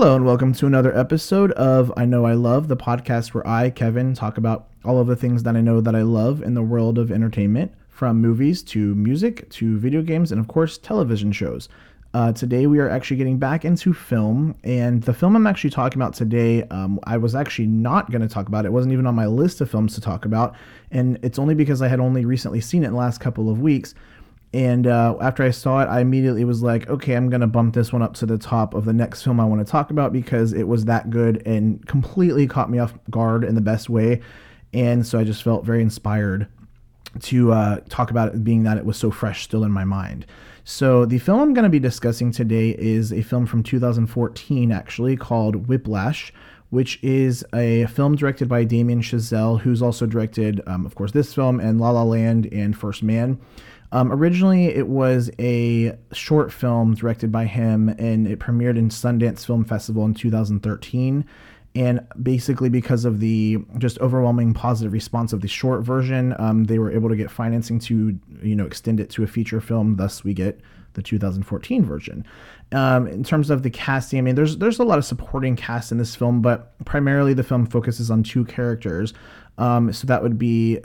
Hello, and welcome to another episode of I Know I Love, the podcast where I, Kevin, talk about all of the things that I know that I love in the world of entertainment, from movies to music to video games, and of course, television shows. Uh, today, we are actually getting back into film, and the film I'm actually talking about today, um, I was actually not going to talk about. It wasn't even on my list of films to talk about, and it's only because I had only recently seen it in the last couple of weeks. And uh, after I saw it, I immediately was like, okay, I'm going to bump this one up to the top of the next film I want to talk about because it was that good and completely caught me off guard in the best way. And so I just felt very inspired to uh, talk about it, being that it was so fresh still in my mind. So, the film I'm going to be discussing today is a film from 2014, actually, called Whiplash, which is a film directed by Damien Chazelle, who's also directed, um, of course, this film and La La Land and First Man. Um, originally, it was a short film directed by him, and it premiered in Sundance Film Festival in 2013. And basically, because of the just overwhelming positive response of the short version, um, they were able to get financing to, you know, extend it to a feature film. Thus, we get the 2014 version. Um, in terms of the casting, I mean, there's there's a lot of supporting cast in this film, but primarily the film focuses on two characters. Um, so that would be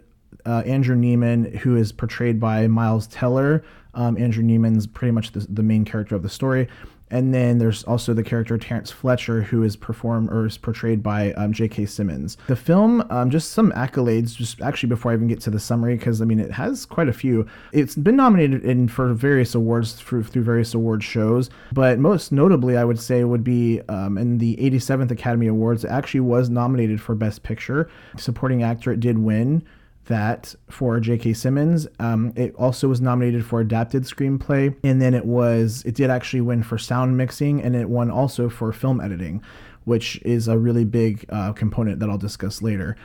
uh, Andrew Neiman, who is portrayed by Miles Teller. Um, Andrew Neiman's pretty much the, the main character of the story. And then there's also the character Terrence Fletcher, who is performed or is portrayed by um, J.K. Simmons. The film, um, just some accolades, just actually before I even get to the summary, because I mean it has quite a few. It's been nominated in for various awards through through various award shows, but most notably, I would say would be um, in the 87th Academy Awards. It actually was nominated for Best Picture. Supporting actor, it did win that for J.K. Simmons. Um, it also was nominated for adapted screenplay, and then it was it did actually win for sound mixing, and it won also for film editing, which is a really big uh, component that I'll discuss later.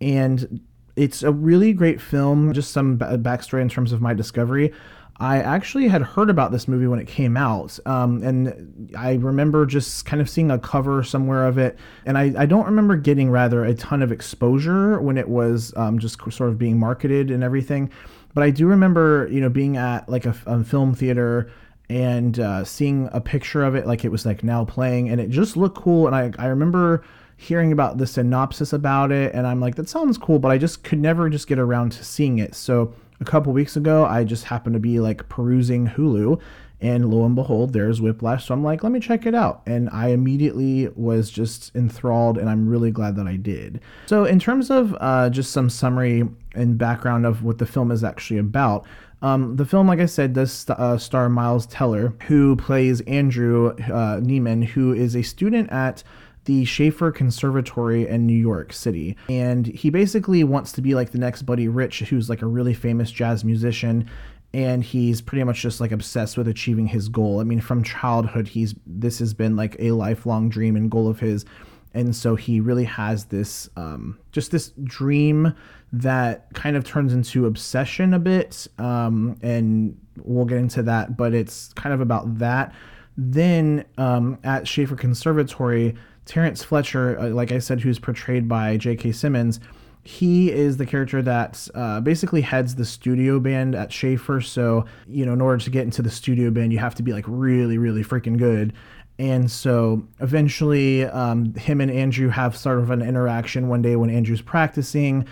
And it's a really great film. Just some backstory in terms of my discovery. I actually had heard about this movie when it came out, um, and I remember just kind of seeing a cover somewhere of it, and I, I don't remember getting rather a ton of exposure when it was um, just sort of being marketed and everything, but I do remember you know being at like a, a film theater and uh, seeing a picture of it like it was like now playing, and it just looked cool, and I I remember hearing about the synopsis about it, and I'm like that sounds cool, but I just could never just get around to seeing it, so a couple weeks ago, I just happened to be like perusing Hulu, and lo and behold, there's Whiplash. So I'm like, let me check it out. And I immediately was just enthralled, and I'm really glad that I did. So, in terms of uh, just some summary and background of what the film is actually about, um, the film, like I said, does st- uh, star Miles Teller, who plays Andrew uh, Neiman, who is a student at the Schaefer Conservatory in New York City. And he basically wants to be like the next Buddy Rich, who's like a really famous jazz musician. And he's pretty much just like obsessed with achieving his goal. I mean, from childhood, he's this has been like a lifelong dream and goal of his. And so he really has this um, just this dream that kind of turns into obsession a bit. Um, and we'll get into that, but it's kind of about that. Then um, at Schaefer Conservatory, Terrence Fletcher, uh, like I said, who's portrayed by J.K. Simmons, he is the character that uh, basically heads the studio band at Schaefer. So, you know, in order to get into the studio band, you have to be like really, really freaking good. And so eventually, um, him and Andrew have sort of an interaction one day when Andrew's practicing.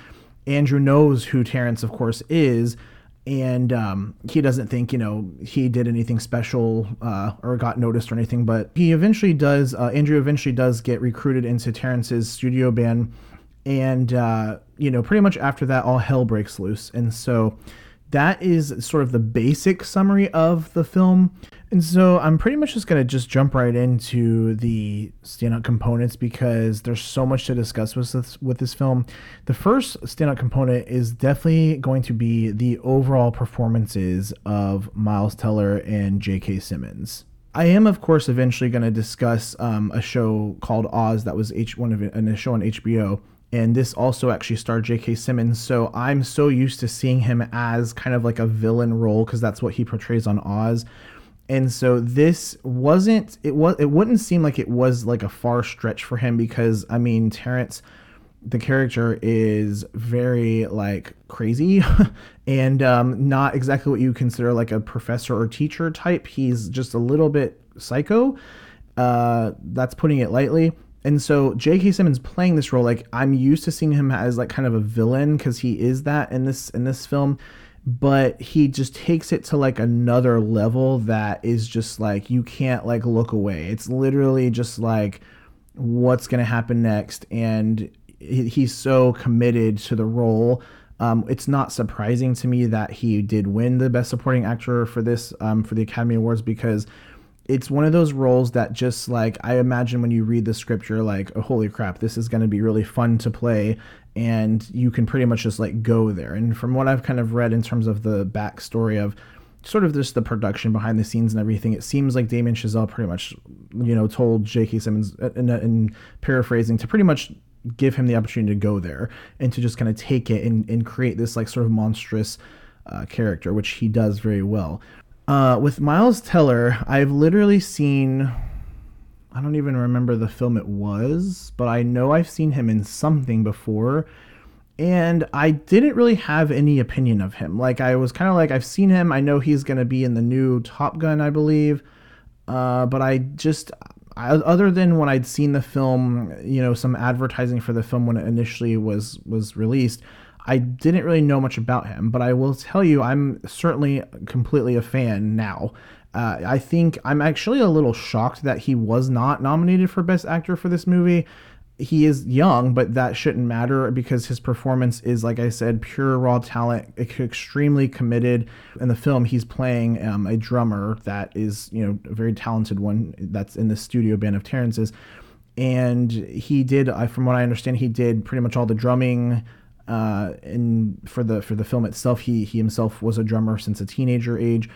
Andrew knows who Terrence, of course, is, and um, he doesn't think you know he did anything special uh, or got noticed or anything but he eventually does uh, andrew eventually does get recruited into terrence's studio band. And uh, you know pretty much after that all hell breaks loose. And so that is sort of the basic summary of the film and so I'm pretty much just gonna just jump right into the standout components because there's so much to discuss with this with this film. The first standout component is definitely going to be the overall performances of Miles Teller and J.K. Simmons. I am, of course, eventually going to discuss um, a show called Oz that was H one of a show on HBO, and this also actually starred J.K. Simmons. So I'm so used to seeing him as kind of like a villain role because that's what he portrays on Oz and so this wasn't it was it wouldn't seem like it was like a far stretch for him because I mean Terrence the character is very like crazy and um, not exactly what you consider like a professor or teacher type. He's just a little bit psycho. Uh, that's putting it lightly. And so J.K. Simmons playing this role, like I'm used to seeing him as like kind of a villain because he is that in this in this film, but he just takes it to like another level that is just like you can't like look away. It's literally just like what's gonna happen next, and he's so committed to the role. Um, it's not surprising to me that he did win the Best Supporting Actor for this um, for the Academy Awards because it's one of those roles that just like I imagine when you read the script, you're like, oh, holy crap, this is going to be really fun to play, and you can pretty much just like go there. And from what I've kind of read in terms of the backstory of sort of just the production behind the scenes and everything, it seems like Damien Chazelle pretty much, you know, told J.K. Simmons, uh, in, in paraphrasing, to pretty much give him the opportunity to go there and to just kind of take it and, and create this like sort of monstrous uh, character, which he does very well. Uh, with Miles Teller, I've literally seen. I don't even remember the film it was, but I know I've seen him in something before. And I didn't really have any opinion of him. Like, I was kind of like, I've seen him. I know he's going to be in the new Top Gun, I believe. Uh, but I just, I, other than when I'd seen the film, you know, some advertising for the film when it initially was was released, I didn't really know much about him, but I will tell you, I'm certainly completely a fan now. Uh, I think I'm actually a little shocked that he was not nominated for Best Actor for this movie. He is young, but that shouldn't matter because his performance is, like I said, pure raw talent, extremely committed. In the film, he's playing um, a drummer that is, you know, a very talented one that's in the studio band of Terrence's. And he did, from what I understand, he did pretty much all the drumming uh, and for the for the film itself, he he himself was a drummer since a teenager age,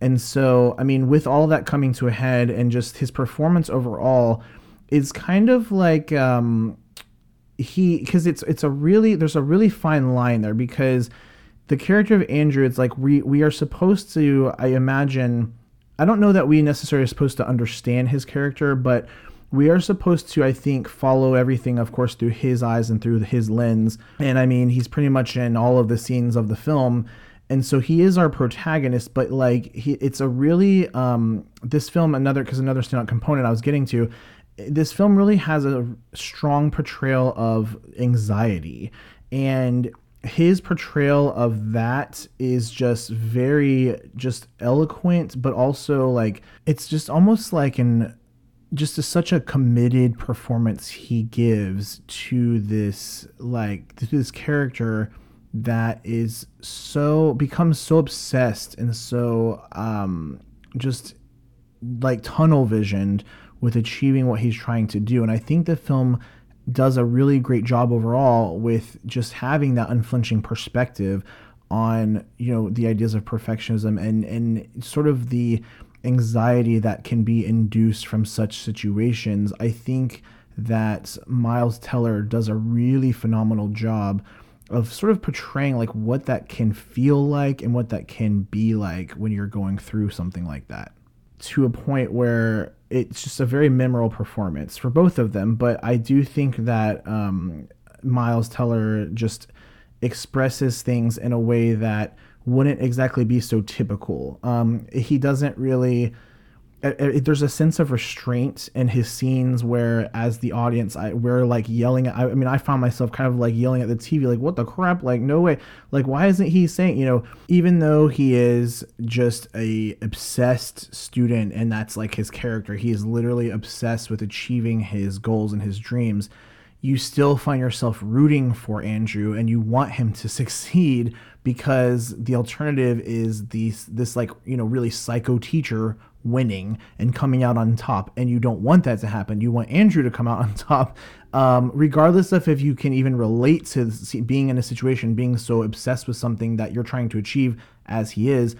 and so I mean, with all that coming to a head, and just his performance overall is kind of like um, he because it's it's a really there's a really fine line there because the character of Andrew, it's like we we are supposed to, I imagine. I don't know that we necessarily are supposed to understand his character, but we are supposed to, I think, follow everything, of course, through his eyes and through his lens. And I mean, he's pretty much in all of the scenes of the film. And so he is our protagonist, but like he, it's a really um, this film another because another standout component I was getting to. This film really has a strong portrayal of anxiety, and his portrayal of that is just very just eloquent, but also like it's just almost like an just a, such a committed performance he gives to this like to this character that is so becomes so obsessed and so um just like tunnel visioned with achieving what he's trying to do. And i think the film does a really great job overall with just having that unflinching perspective on you know the ideas of perfectionism and and sort of the anxiety that can be induced from such situations, I think that Miles Teller does a really phenomenal job of sort of portraying like what that can feel like and what that can be like when you're going through something like that. To a point where it's just a very memorable performance for both of them but i do think that um, miles teller just expresses things in a way that wouldn't exactly be so typical. Um, he doesn't really. there's a sense of restraint in his scenes where, as the audience, I, we're like yelling. I, I mean, I found myself kind of like yelling at the TV, like, "What the crap? Like, no way! Like, why isn't he saying? You know, even though he is just a obsessed student, and that's like his character, he is literally obsessed with achieving his goals and his dreams." You still find yourself rooting for Andrew, and you want him to succeed because the alternative is these this like you know really psycho teacher winning and coming out on top. And you don't want that to happen. You want andrew to come out on top. Um, regardless of if you can even relate to being in a situation being so obsessed with something that you're trying to achieve as he is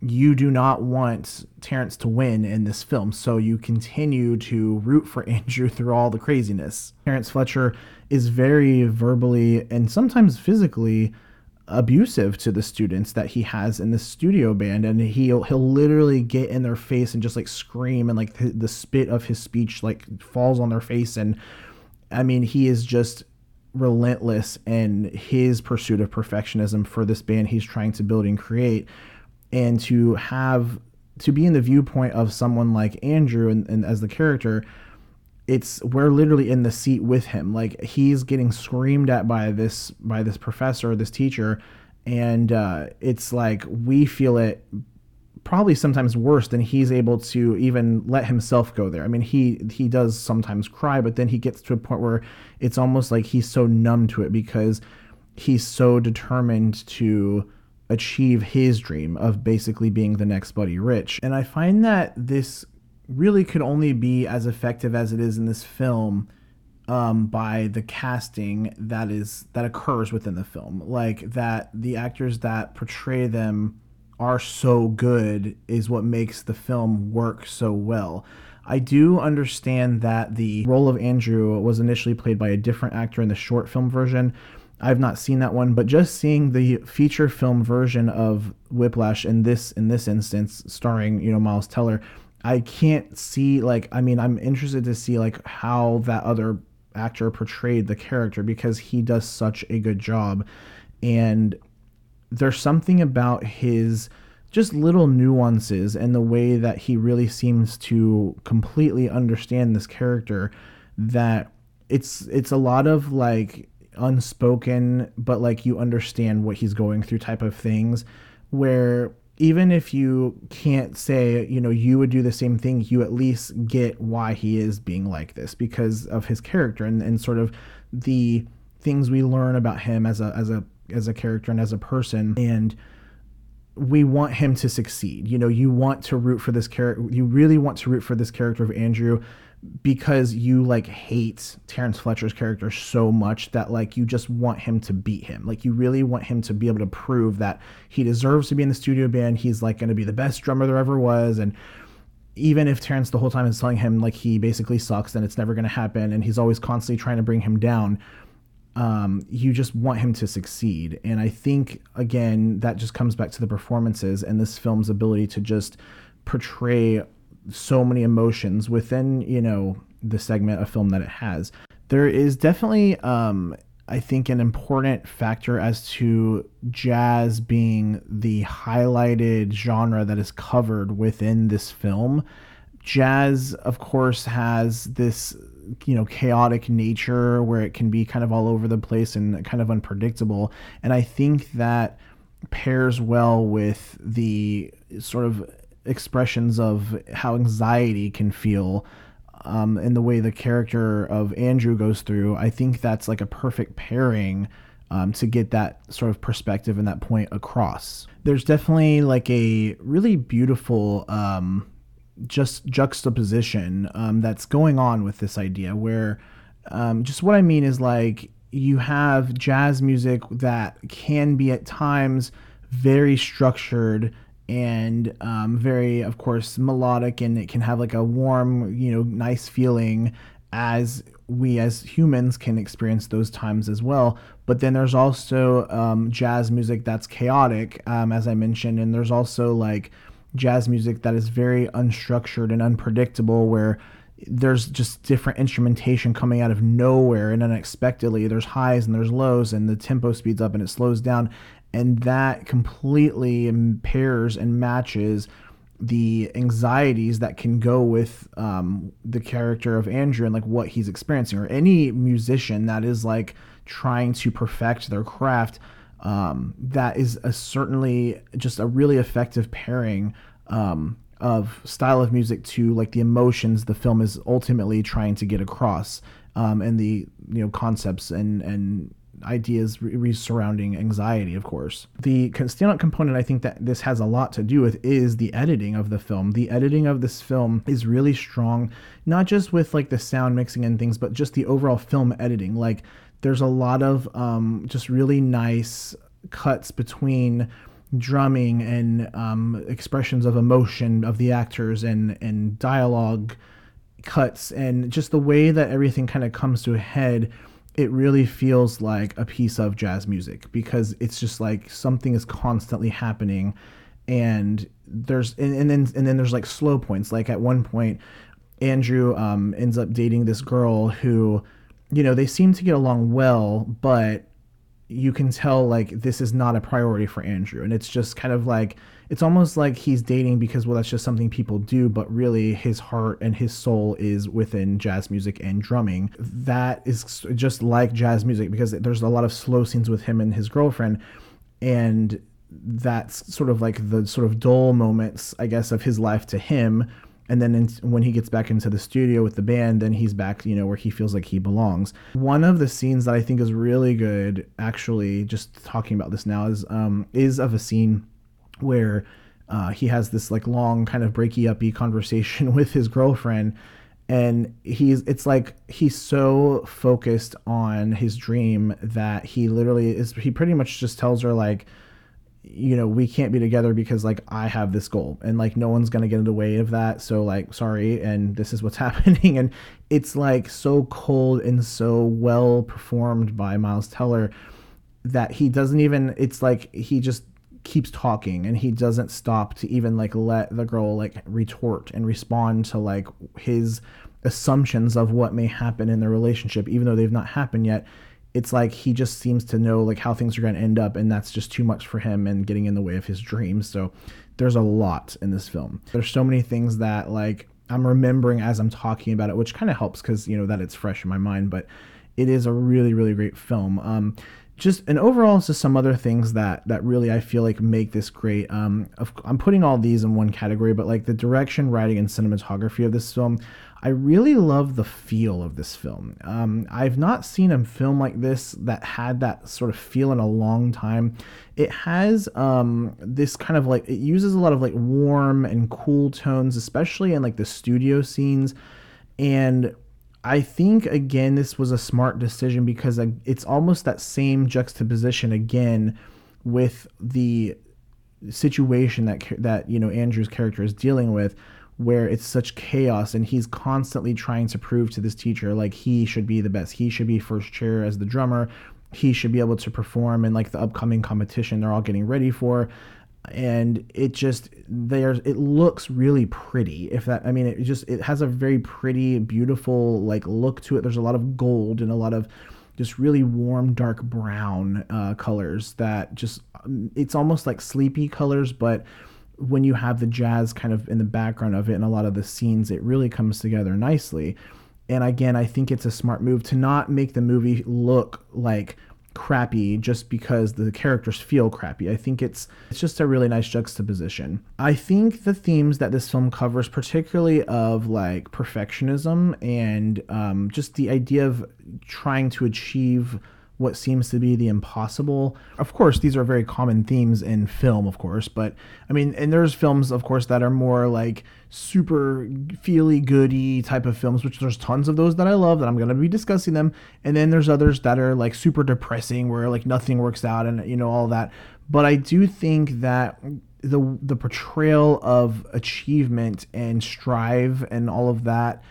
you do not want terrence to win in this film so you continue to root for andrew through all the craziness. Terrence fletcher is very verbally and sometimes physically abusive to the students that he has in the studio band and he'll he'll literally get in their face and just like scream and like the, the spit of his speech like falls on their face and i mean he is just relentless in his pursuit of perfectionism for this band he's trying to build and create and to have to be in the viewpoint of someone like Andrew and, and as the character, it's we're literally in the seat with him. Like he's getting screamed at by this by this professor, or this teacher, and uh, it's like we feel it probably sometimes worse than he's able to even let himself go there. I mean, he he does sometimes cry, but then he gets to a point where it's almost like he's so numb to it because he's so determined to achieve his dream of basically being the next Buddy Rich. And I find that this really could only be as effective as it is in this film um, by the casting that is that occurs within the film. Like that the actors that portray them are so good is what makes the film work so well. I do understand that the role of Andrew was initially played by a different actor in the short film version. I've not seen that one, but just seeing the feature film version of Whiplash in this in this instance, starring you know Miles Teller, I can't see like I mean I'm interested to see like how that other actor portrayed the character because he does such a good job. And there's something about his just little nuances and the way that he really seems to completely understand this character that it's it's a lot of like unspoken but like you understand what he's going through type of things where even if you can't say, you know, you would do the same thing, you at least get why he is being like this because of his character and, and sort of the things we learn about him as a as a as a character and as a person and we want him to succeed. You know, you want to root for this character. You really want to root for this character of Andrew because you like hate Terrence Fletcher's character so much that like you just want him to beat him. Like you really want him to be able to prove that he deserves to be in the studio band. He's like going to be the best drummer there ever was and even if Terrence the whole time is telling him like he basically sucks and it's never going to happen and he's always constantly trying to bring him down, um, you just want him to succeed. And I think again that just comes back to the performances and this film's ability to just portray so many emotions within you know the segment of film that it has. There is definitely, um, I think, an important factor as to jazz being the highlighted genre that is covered within this film. Jazz, of course, has this you know chaotic nature where it can be kind of all over the place and kind of unpredictable and i think that pairs well with the sort of expressions of how anxiety can feel um, and the way the character of Andrew goes through, I think that's like a perfect pairing um, to get that sort of perspective and that point across. There's definitely like a really beautiful um, just juxtaposition um, that's going on with this idea where um, just what I mean is like you have jazz music that can be at times very structured and um, very, of course, melodic, and it can have like a warm, you know, nice feeling as we as humans can experience those times as well. But then there's also um, jazz music that's chaotic, um, as I mentioned, and there's also like jazz music that is very unstructured and unpredictable, where there's just different instrumentation coming out of nowhere and unexpectedly. There's highs and there's lows, and the tempo speeds up and it slows down and that completely impairs and matches the anxieties that can go with um, the character of Andrew and like what he's experiencing, or any musician that is like trying to perfect their craft. Um, that is a certainly just a really effective pairing um, of style of music to like the emotions the film is ultimately trying to get across, um, and the you know concepts and and ideas re- surrounding anxiety, of course. The standout component I think that this has a lot to do with is the editing of the film. The editing of this film is really strong, not just with like the sound mixing and things, but just the overall film editing. Like there's a lot of um, just really nice cuts between drumming and um, expressions of emotion of the actors and and dialogue cuts and just the way that everything kind of comes to a head it really feels like a piece of jazz music because it's just like something is constantly happening and there's and, and then and then there's like slow points. Like at one point andrew um, ends up dating this girl who you know they seem to get along well but you can tell like this is not a priority for Andrew. And it's just kind of like it's almost like he's dating because well that's just something people do but really his heart and his soul is within jazz music and drumming. That is just like jazz music because there's a lot of slow scenes with him and his girlfriend. And that's sort of like the sort of dull moments I guess of his life to him and then in, when he gets back into the studio with the band then he's back you know where he feels like he belongs. One of the scenes that i think is really good actually just talking about this now is um is of a scene where uh, he has this like long kind of breaky uppy conversation with his girlfriend. And he's it's like he's so focused on his dream that he literally is he pretty much just tells her like you know, we can't be together because like I have this goal and like no one's gonna get in the way of that. So like sorry, and this is what's happening. And it's like so cold and so well performed by Miles Teller that he doesn't even it's like he just keeps talking and he doesn't stop to even like let the girl like retort and respond to like his assumptions of what may happen in the relationship even though they've not happened yet it's like he just seems to know like how things are going to end up and that's just too much for him and getting in the way of his dreams. So there's a lot in this film. There's so many things that like i'm remembering as i'm talking about it which kind of helps because you know that it's fresh in my mind but it is a really really great film. Um, just and overall it's just some other things that that really I feel like make this great. Um, I'm putting all these in one category, but like the direction, writing, and cinematography of this film, I really love the feel of this film. Um, I've not seen a film like this that had that sort of feel in a long time. It has um, this kind of like, it uses a lot of like warm and cool tones, especially in like the studio scenes. And I think, again, this was a smart decision because it's almost that same juxtaposition again with the situation that that you know Andrew's character is dealing with where it's such chaos and he's constantly trying to prove to this teacher like he should be the best. He should be first chair as the drummer. He should be able to perform in like the upcoming competition they're all getting ready for. And it just there's it looks really pretty if that i mean it just it has a very pretty beautiful like look to it. There's a lot of gold and a lot of just really warm dark brown uh, colors that just it's almost like sleepy colors but when you have the jazz kind of in the background of it and a lot of the scenes, it really comes together nicely. And again, I think it's a smart move to not make the movie look like crappy just because the characters feel crappy. I think it's it's just a really nice juxtaposition. I think the themes that this film covers, particularly of like perfectionism and um, just the idea of trying to achieve what seems to be the impossible. Of course, these are very common themes in film, of course, but I mean, and there's films, of course, that are more like super feely goody type of films, which there's tons of those that I love that I'm going to be discussing them. And then there's others that are like super depressing where like nothing works out and, you know, all that. But I do think that the the portrayal of achievement and strive and all of that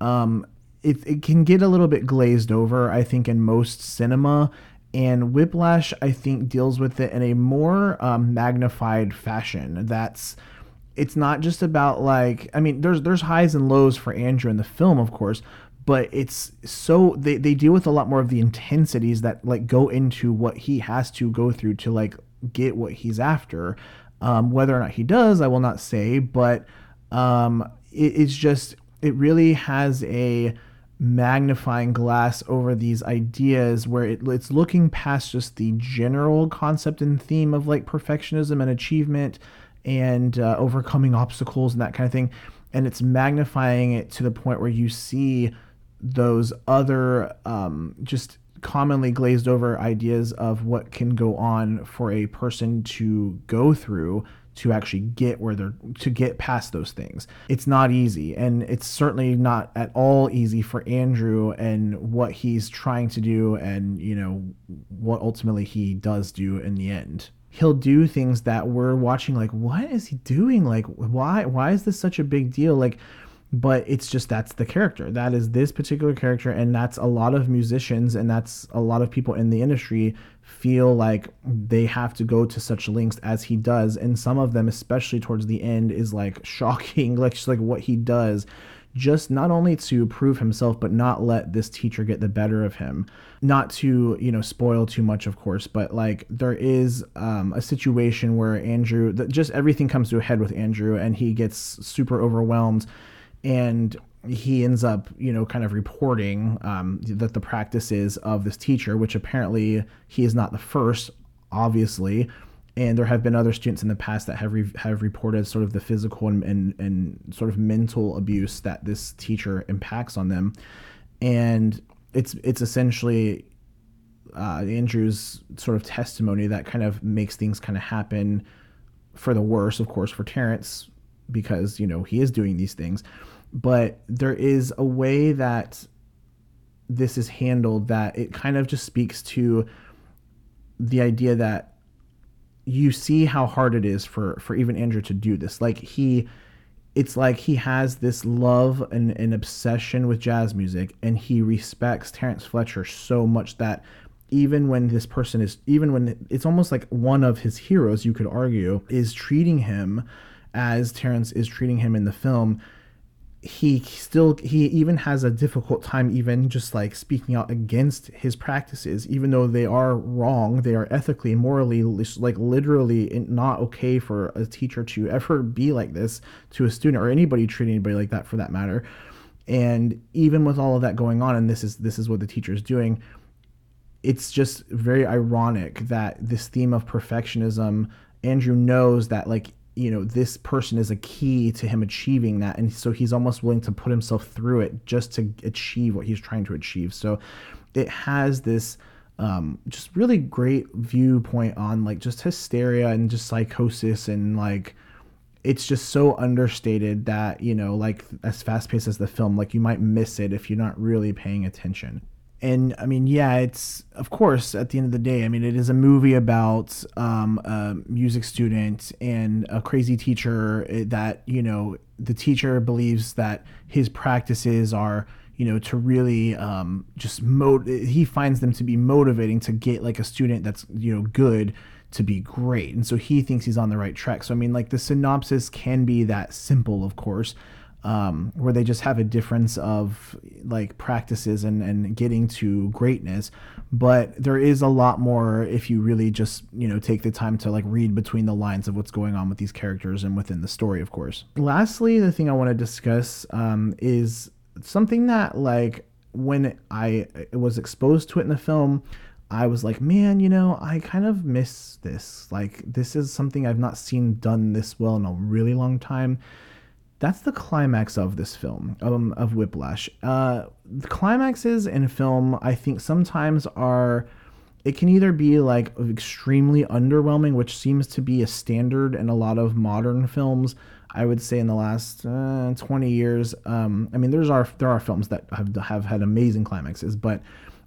um, it, it can get a little bit glazed over, I think, in most cinema. And Whiplash, I think, deals with it in a more um, magnified fashion. That's it's not just about like I mean, there's there's highs and lows for Andrew in the film, of course, but it's so they, they deal with a lot more of the intensities that like go into what he has to go through to like get what he's after. Um, whether or not he does, I will not say, but um, it, it's just it really has a magnifying glass over these ideas where it, it's looking past just the general concept and theme of like perfectionism and achievement and uh, overcoming obstacles and that kind of thing. And it's magnifying it to the point where you see those other um, just commonly glazed over ideas of what can go on for a person to go through to actually get where they're to get past those things. It's not easy and it's certainly not at all easy for Andrew and what he's trying to do and you know what ultimately he does do in the end. He'll do things that we're watching like what is he doing? Like why why is this such a big deal? Like but it's just that's the character that is this particular character and that's a lot of musicians and that's a lot of people in the industry feel like they have to go to such lengths as he does and some of them especially towards the end is like shocking like just like what he does just not only to prove himself, but not let this teacher get the better of him. Not to, you know, spoil too much, of course, but like there is um, a situation where Andrew, just everything comes to a head with Andrew and he gets super overwhelmed and he ends up, you know, kind of reporting um, that the practices of this teacher, which apparently he is not the first, obviously, and there have been other students in the past that have re- have reported sort of the physical and, and, and sort of mental abuse that this teacher impacts on them, and it's it's essentially uh, Andrew's sort of testimony that kind of makes things kind of happen for the worse, of course, for Terrence because you know he is doing these things but there is a way that this is handled that it kind of just speaks to the idea that you see how hard it is for for even Andrew to do this. Like he it's like he has this love and an obsession with jazz music and he respects Terrence Fletcher so much that even when this person is even when it's almost like one of his heroes you could argue is treating him as Terrence is treating him in the film he still he even has a difficult time even just like speaking out against his practices. Even though they are wrong they are ethically morally like literally not okay for a teacher to ever be like this to a student or anybody treating anybody like that for that matter. And even with all of that going on and this is this is what the teacher is doing it's just very ironic that this theme of perfectionism andrew knows that like you know this person is a key to him achieving that. And so he's almost willing to put himself through it just to achieve what he's trying to achieve. So it has this um, just really great viewpoint on like just hysteria and just psychosis and like it's just so understated that you know like as fast paced as the film like you might miss it if you're not really paying attention and I mean, yeah, it's of course at the end of the day, I mean, it is a movie about um, a music student and a crazy teacher eh, that you know the teacher believes that his practices are you know to really um, just mo- he finds them to be motivating to get like a student that's you know good to be great. And so he thinks he's on the right track. So i mean like the synopsis can be that simple of course um, where they just have a difference of like practices and, and getting to greatness. But there is a lot more if you really just, you know, take the time to like read between the lines of what's going on with these characters and within the story, of course. Lastly, the thing I want to discuss um, is something that like when I was exposed to it in the film, I was like, man, you know, I kind of miss this. Like, this is something I've not seen done this well in a really long time that's the climax of this film um, of Whiplash. Uh, the climaxes in film, I think, sometimes are. It can either be like extremely underwhelming, which seems to be a standard in a lot of modern films. I would say in the last uh, 20 years. Um, I mean, there's are there are films that have have had amazing climaxes, but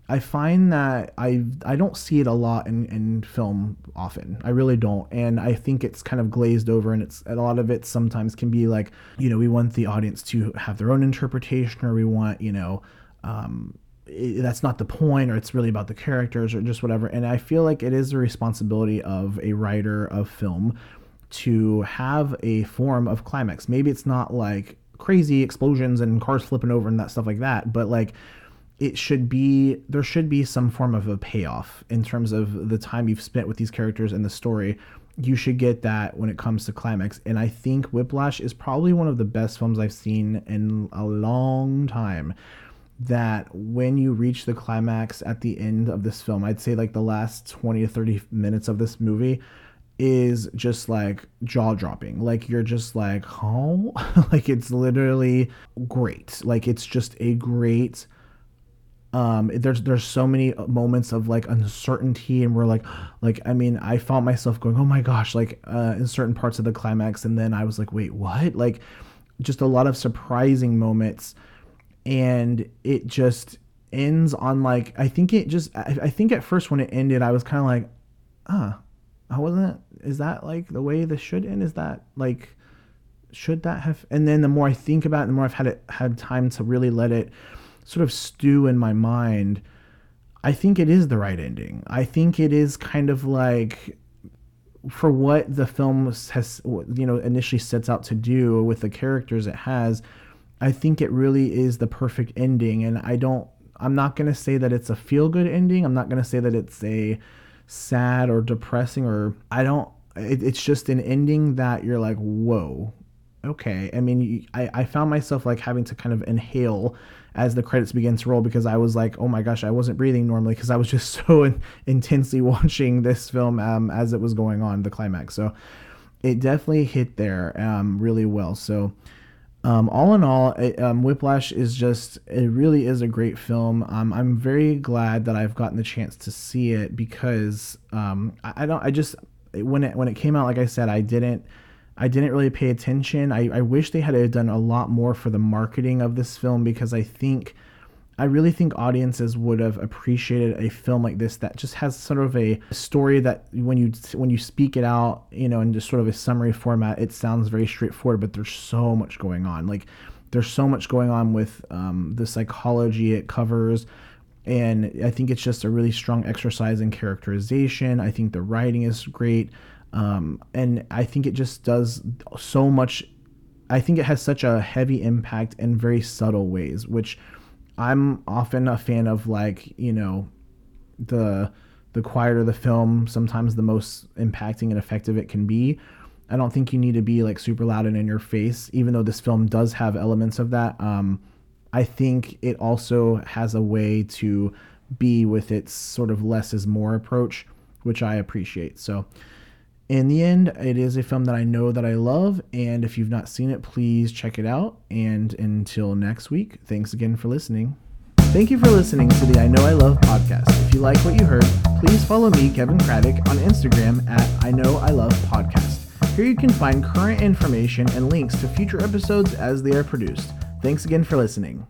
I find that I I don't see it a lot in, in film often. I really don't, and I think it's kind of glazed over, and it's a lot of it sometimes can be like you know we want the audience to have their own interpretation, or we want you know. Um, it, that's not the point, or it's really about the characters, or just whatever. And I feel like it is the responsibility of a writer of film to have a form of climax. Maybe it's not like crazy explosions and cars flipping over and that stuff like that, but like it should be there should be some form of a payoff in terms of the time you've spent with these characters and the story. You should get that when it comes to climax. And i think whiplash is probably one of the best films i've seen in a long time. That when you reach the climax at the end of this film i'd say like the last 20 to 30 minutes of this movie is just like jaw dropping like you're just like oh like it's literally great. Like it's just a great um, there's there's so many moments of like uncertainty and we're like like I mean I found myself going oh my gosh like uh, in certain parts of the climax and then I was like wait what? Like just a lot of surprising moments and it just ends on like I think it just I, I think at first when it ended I was kind of like ah I wasn't is that like the way this should end? Is that like should that have and then the more I think about it the more I've had it had time to really let it sort of stew in my mind, I think it is the right ending. I think it is kind of like for what the film has you know initially sets out to do with the characters it has I think it really is the perfect ending. And I don't, I'm not going to say that it's a feel good ending. I'm not going to say that it's a sad or depressing or I don't, it, it's just an ending that you're like, whoa, okay. I mean, I, I found myself like having to kind of inhale as the credits begin to roll because I was like, oh my gosh, I wasn't breathing normally because I was just so in, intensely watching this film um, as it was going on, the climax. So it definitely hit there um, really well. So um, all in all, it, um, Whiplash is just, it really is a great film. Um, I'm very glad that I've gotten the chance to see it because um, I, I don't, I just, when it, when it came out, like I said, I didn't, I didn't really pay attention. I, I wish they had done a lot more for the marketing of this film because I think I really think audiences would have appreciated a film like this that just has sort of a story that when you when you speak it out, you know, in just sort of a summary format, it sounds very straightforward, but there's so much going on. Like there's so much going on with um, the psychology it covers. And I think it's just a really strong exercise in characterization. I think the writing is great. Um, and I think it just does so much. I think it has such a heavy impact in very subtle ways, which I'm often a fan of. Like you know, the the quieter the film, sometimes the most impacting and effective it can be. I don't think you need to be like super loud and in your face, even though this film does have elements of that. Um, I think it also has a way to be with its sort of less is more approach, which I appreciate. So in the end, it is a film that I know that I love, and if you've not seen it, please check it out. And until next week, thanks again for listening. Thank you for listening to the I Know I Love podcast. If you like what you heard, please follow me, Kevin Craddock, on Instagram at I Know I Love Podcast. Here you can find current information and links to future episodes as they are produced. Thanks again for listening.